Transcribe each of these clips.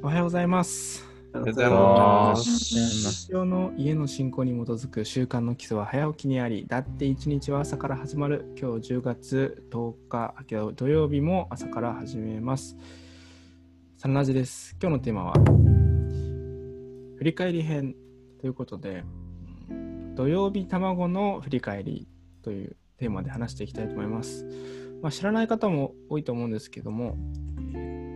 おはようございます。おはようございます。一生の家の信仰に基づく習慣の基礎は早起きにあり、だって一日は朝から始まる。今日10月10日、今日土曜日も朝から始めます。サンラジです。今日のテーマは、振り返り編ということで、土曜日卵の振り返りというテーマで話していきたいと思います。まあ、知らない方も多いと思うんですけども、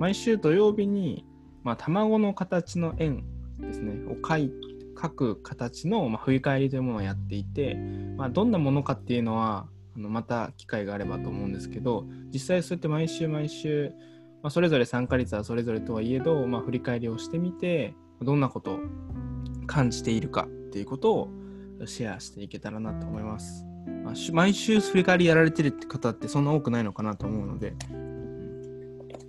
毎週土曜日に、まあ、卵の形の円ですね、を描い描く形の、まあ、振り返りというものをやっていて、まあ、どんなものかっていうのはあのまた機会があればと思うんですけど実際そうやって毎週毎週、まあ、それぞれ参加率はそれぞれとはいえど、まあ、振り返りをしてみてどんなことを感じているかっていうことをシェアしていけたらなと思います。まあ、毎週振り返りやられてるって方ってそんな多くないのかなと思うので、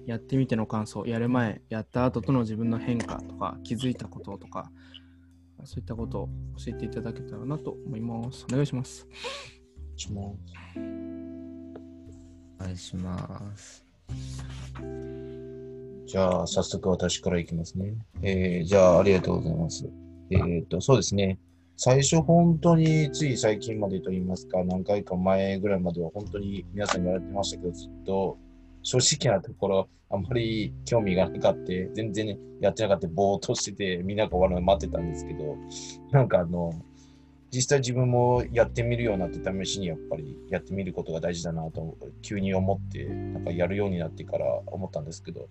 やってみての感想、やる前、やった後との自分の変化とか、気づいたこととか、そういったことを教えていただけたらなと思います。お願いします。お願いします。じゃあ、早速私からいきますね。えー、じゃあ、ありがとうございます。えっ、と、そうですね。最初、本当につい最近までと言いますか、何回か前ぐらいまでは本当に皆さん言われてましたけど、ずっと正直なところ、あんまり興味がなかった、全然、ね、やってなかった、ぼーっとしてて、みんなが終わるの待ってたんですけど、なんかあの、実際自分もやってみるようになって試しにやっぱりやってみることが大事だなと急に思ってなんかやるようになってから思ったんですけど、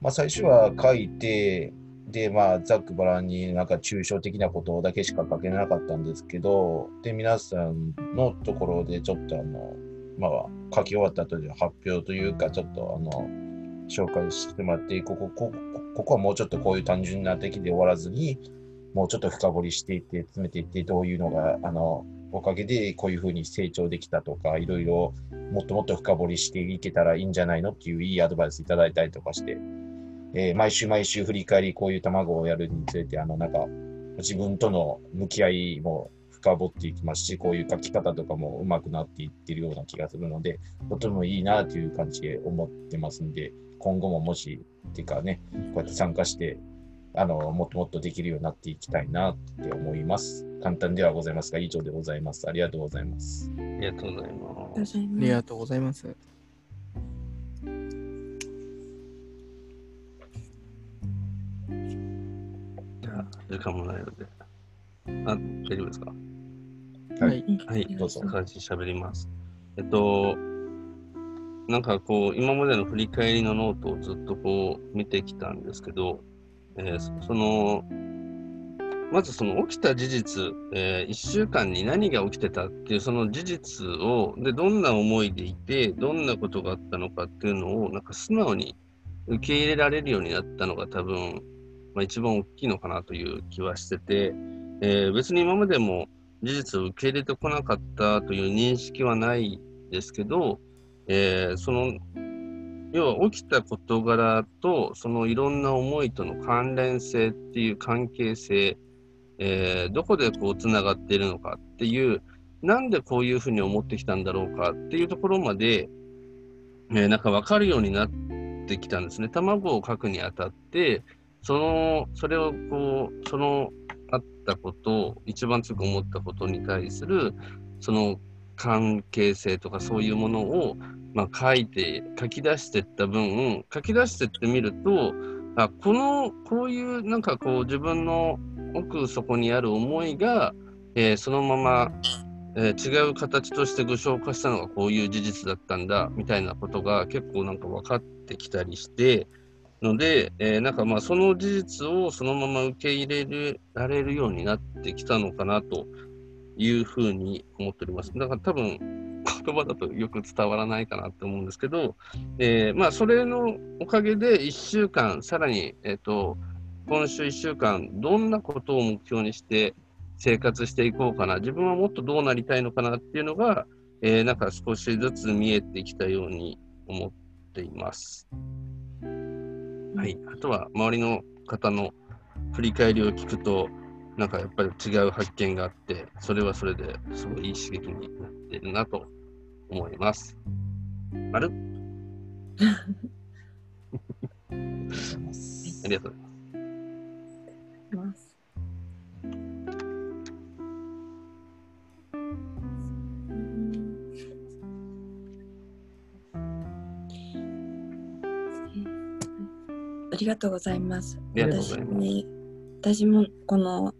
まあ、最初は書いてでまあざっくばらんになんか抽象的なことだけしか書けなかったんですけどで皆さんのところでちょっとあのまあ書き終わった後で発表というかちょっとあの紹介してもらってここここここはもうちょっとこういう単純な的で終わらずにもうちょっと深掘りしていって、詰めていって、どういうのが、あの、おかげでこういうふうに成長できたとか、いろいろもっともっと深掘りしていけたらいいんじゃないのっていういいアドバイスいただいたりとかして、えー毎週毎週振り返り、こういう卵をやるにつれて、あの、なんか、自分との向き合いも深掘っていきますし、こういう書き方とかも上手くなっていってるような気がするので、とてもいいなという感じで思ってますんで、今後ももし、っていうかね、こうやって参加して、あの、もっともっとできるようになっていきたいなって思います。簡単ではございますが、以上でございます。ありがとうございます。ありがとうございます。ありがとうございます。じゃあ、時間もないので。あ、大丈夫ですか？はい。はい、どうぞ感じ喋ります。えっと、なんかこう、今までの振り返りのノートをずっとこう見てきたんですけど、えーそその、まずその起きた事実、え1週間に何が起きてたっていうその事実を、で、どんな思いでいて、どんなことがあったのかっていうのを、なんか素直に受け入れられるようになったのが多分、まあ、一番大きいのかなという気はしてて、えー別に今までも事実を受け入れてこなかったという認識はないですけど、えーその要は起きた事柄とそのいろんな思いとの関連性っていう関係性、えーどこでこうつながっているのかっていうなんでこういうふうに思ってきたんだろうかっていうところまで、えーなんか分かるようになってきたんですね。卵を書くにあたってそのそれをこうそのあったこと一番強く思ったことに対するその関係性とかそういうものを、まあ、書いて書き出してった分書き出してってみるとあこのこういうなんかこう自分の奥底にある思いが、えーそのまま、えー違う形として具象化したのがこういう事実だったんだみたいなことが結構なんか分かってきたりしてので、えーなんかまあその事実をそのまま受け入れるられるようになってきたのかなというふうに思っております。だから多分言葉だとよく伝わらないかなと思うんですけど、えーまあそれのおかげで1週間、さらに、えっ、と、今週1週間、どんなことを目標にして生活していこうかな、自分はもっとどうなりたいのかなっていうのが、えーなんか少しずつ見えてきたように思っています。はい、あとは周りの方の振り返りを聞くと、なんかやっぱり違う発見があって、それはそれですごいいい刺激になっているなと思います。丸？ありがとうございますありがとうございます。りがとうございます。ありがとうございます私ね、私もこの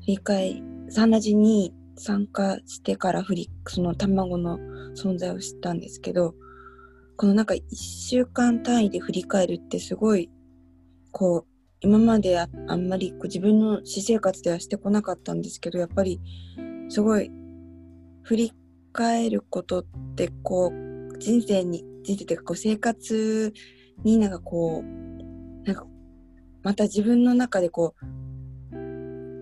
振り返り、サンラジに参加してから振り、その卵の存在を知ったんですけど、このなんか1週間単位で振り返るってすごい、こう、今までああんまりこう自分の私生活ではしてこなかったんですけど、やっぱりすごい振り返ることってこう人生に人生というかこう生活になんかこうなんかまた自分の中でこう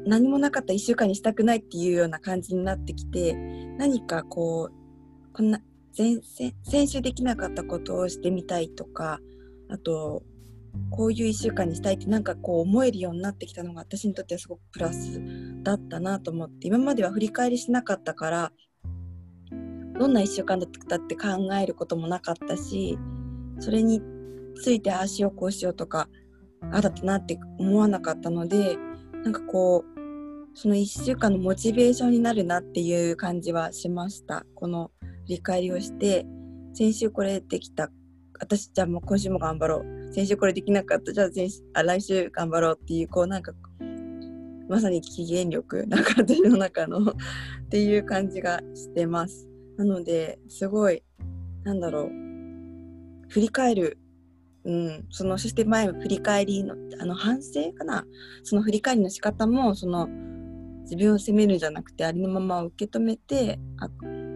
何もなかった1週間にしたくないっていうような感じになってきて何かこうこんな前先先週できなかったことをしてみたいとかあとこういう1週間にしたいってなんかこう思えるようになってきたのが私にとってはすごくプラスだったなと思って今までは振り返りしなかったからどんな1週間だったって考えることもなかったしそれについてああしようこうしようとかああだったなって思わなかったのでなんかこうその1週間のモチベーションになるなっていう感じはしました。この振り返りをして先週これできた私じゃあもう今週も頑張ろう。先週これできなかった。じゃあ先週あ来週頑張ろうっていうこうなんかまさに機嫌力なんか私の中のっていう感じがしてます。なのですごいなんだろう。振り返るうん、そのそして前振り返りのあの反省かなその振り返りの仕方もその自分を責めるんじゃなくてありのまま受け止めてあ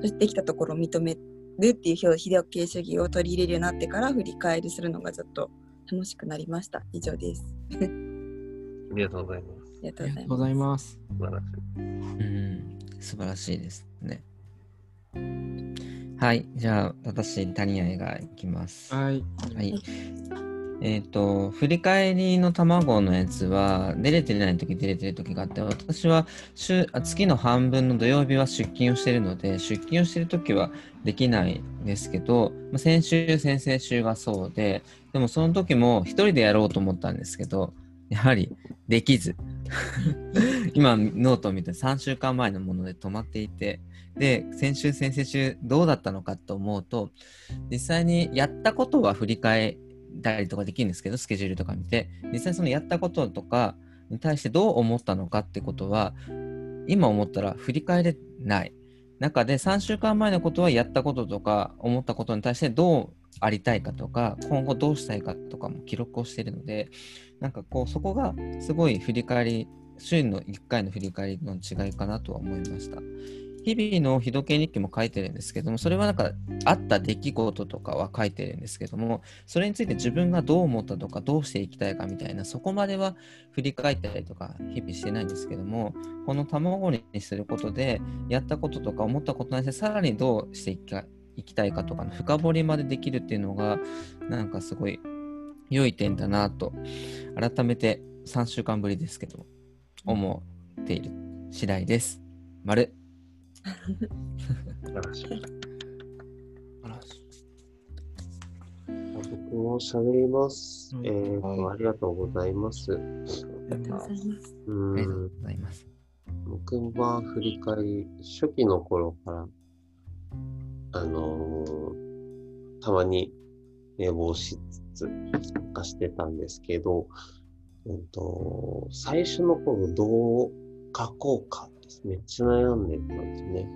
そしてできたところを認めるっていう表秀吉主義を取り入れるようになってから振り返りするのがずっと楽しくなりました以上ですあありがとうございます。ありがとうごうございますざいます。素晴らしい。うん、素晴らしいですね。はい、じゃあ私、谷愛がいきます。はい。はい。えっ、と、振り返りの卵のやつは、出れてない時、出れてる時があって、私は週あ月の半分の土曜日は出勤をしているので、出勤をしている時はできないんですけど、まあ先週、先々週がそうで、でもその時も一人でやろうと思ったんですけど、やはりできず。今、ノートを見て3週間前のもので止まっていて、で、先週、先々週どうだったのかと思うと、実際にやったことは振り返ったりとかできるんですけど、スケジュールとか見て、実際そのやったこととかに対してどう思ったのかってことは、今思ったら振り返れない。中で3週間前のことはやったこととか思ったことに対してどうありたいかとか今後どうしたいかとかも記録をしているのでなんかこうそこがすごい振り返り週の1回の振り返りの違いかなとは思いました。日々の日時計日記も書いてるんですけども、それはなんかあった出来事とかは書いてるんですけども、それについて自分がどう思ったとか、どうしていきたいかみたいな、そこまでは振り返ったりとか、日々してないんですけども、この卵にすることで、やったこととか思ったことに対して、さらにどうしていきかいきたいかとかの深掘りまでできるっていうのが、なんかすごい良い点だなと、改めて3週間ぶりですけど、思っている次第です。丸。素晴らしい。あら僕も喋ります。うんえーと、はいありがとうございます。ありがとうございますうありがとうん、ございます。僕は振り返り、初期の頃から、あのーたまに寝坊しつつ参加してたんですけど、うんと、最初の頃どう書こうかです。めっちゃ悩んでたんですね。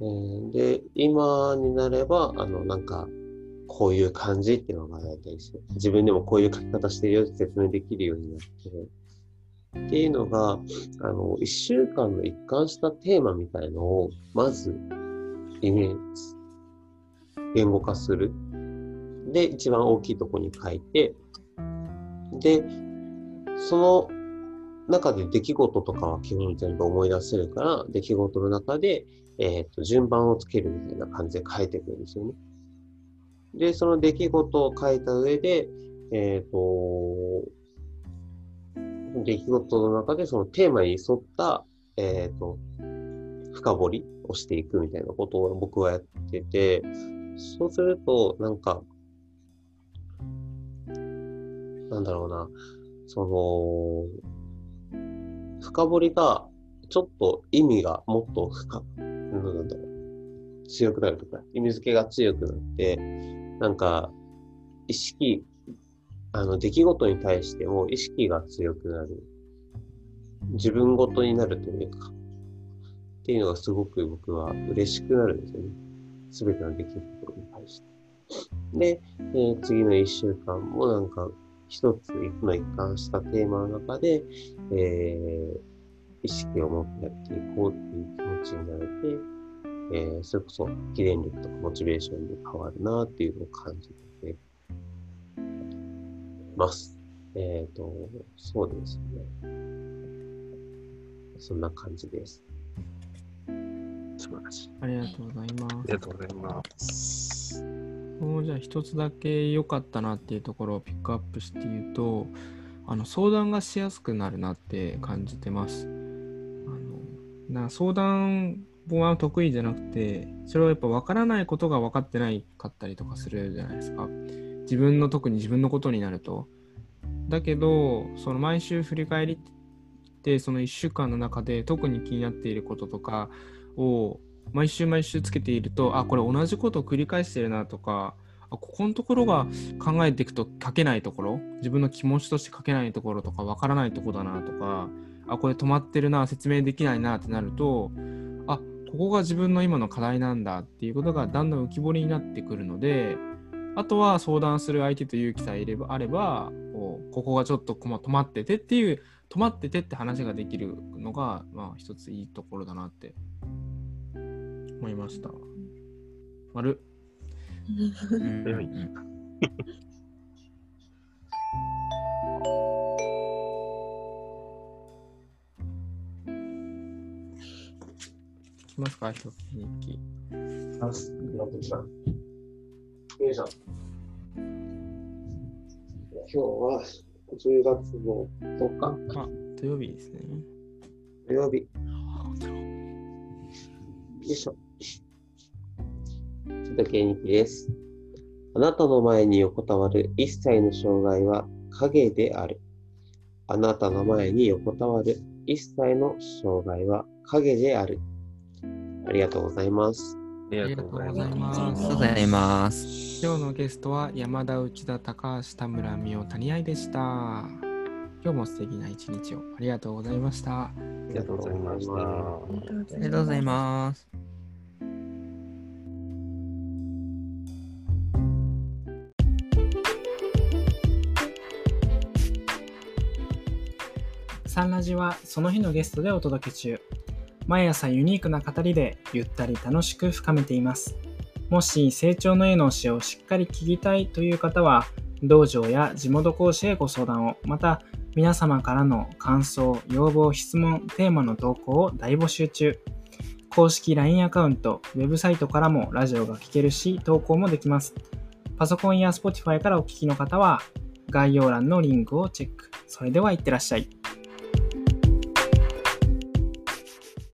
えーで、今になれば、あの、なんか、こういう感じっていうのが大体して、自分でもこういう書き方してるよって説明できるようになって、っていうのが、あの、一週間の一貫したテーマみたいのを、まず、イメージ、言語化する。で、一番大きいとこに書いて、で、その中で出来事とかは基本全部思い出せるから、出来事の中で、えっ、と、順番をつけるみたいな感じで書いていくんですよね。で、その出来事を書いた上で、えっ、と、出来事の中でそのテーマに沿った、えっ、と、深掘りをしていくみたいなことを僕はやってて、そうすると、なんか、なんだろうな、その、深掘りが、ちょっと意味がもっと深く、なんだろう、強くなるとか、意味付けが強くなって、なんか、意識、あの、出来事に対しても意識が強くなる。自分ごとになるというか、っていうのがすごく僕は嬉しくなるんですよね。すべての出来事に対して。で、えー次の一週間もなんか、一つの一貫したテーマの中で、えー意識を持ってやっていこうっていう気持ちになれて、えーそれこそ記念力とかモチベーションで変わるなっていうのを感じてます。えっ、と、そうですね。そんな感じです。素晴らしい。ありがとうございますあり。がとうございます。もうじゃあ一つだけ良かったなっていうところをピックアップして言うとあの相談がしやすくなるなって感じてます。あのな相談本は得意じゃなくてそれはやっぱ分からないことが分かってないかったりとかするじゃないですか。自分の特に自分のことになると。だけどその毎週振り返りってその1週間の中で特に気になっていることとかを毎週毎週つけているとあこれ同じことを繰り返してるなとかあここのところが考えていくと書けないところ自分の気持ちとして書けないところとかわからないとこだなとかあこれ止まってるな説明できないなってなるとあここが自分の今の課題なんだっていうことがだんだん浮き彫りになってくるのであとは相談する相手と勇気さえいればあればこうここがちょっと止まっててっていう止まっててって話ができるのが、まあ、一ついいところだなって思いました。丸。うん きますか、一つ日記。よいしょ。今日は10月の10日、あ、土曜日ですね。土曜日。よいしょ。時計日記です。あなたの前に横たわる一切の障害は影である。あなたの前に横たわる一切の障害は影である。ありがとうございます。ありがとうございま。すありがとうございます。今日のゲストは山田内田高橋田村美代谷愛でした。今日も素敵な一日をありがとうございました。ありがとうございました。ありがとうございます。サンラジはその日のゲストでお届け中。毎朝ユニークな語りでゆったり楽しく深めています。もし成長の絵の教えをしっかり聞きたいという方は、道場や地元講師へご相談を、また皆様からの感想、要望、質問、テーマの投稿を大募集中。公式 LINE アカウント、ウェブサイトからもラジオが聴けるし、投稿もできます。パソコンや Spotify からお聞きの方は、概要欄のリンクをチェック。それではいってらっしゃい。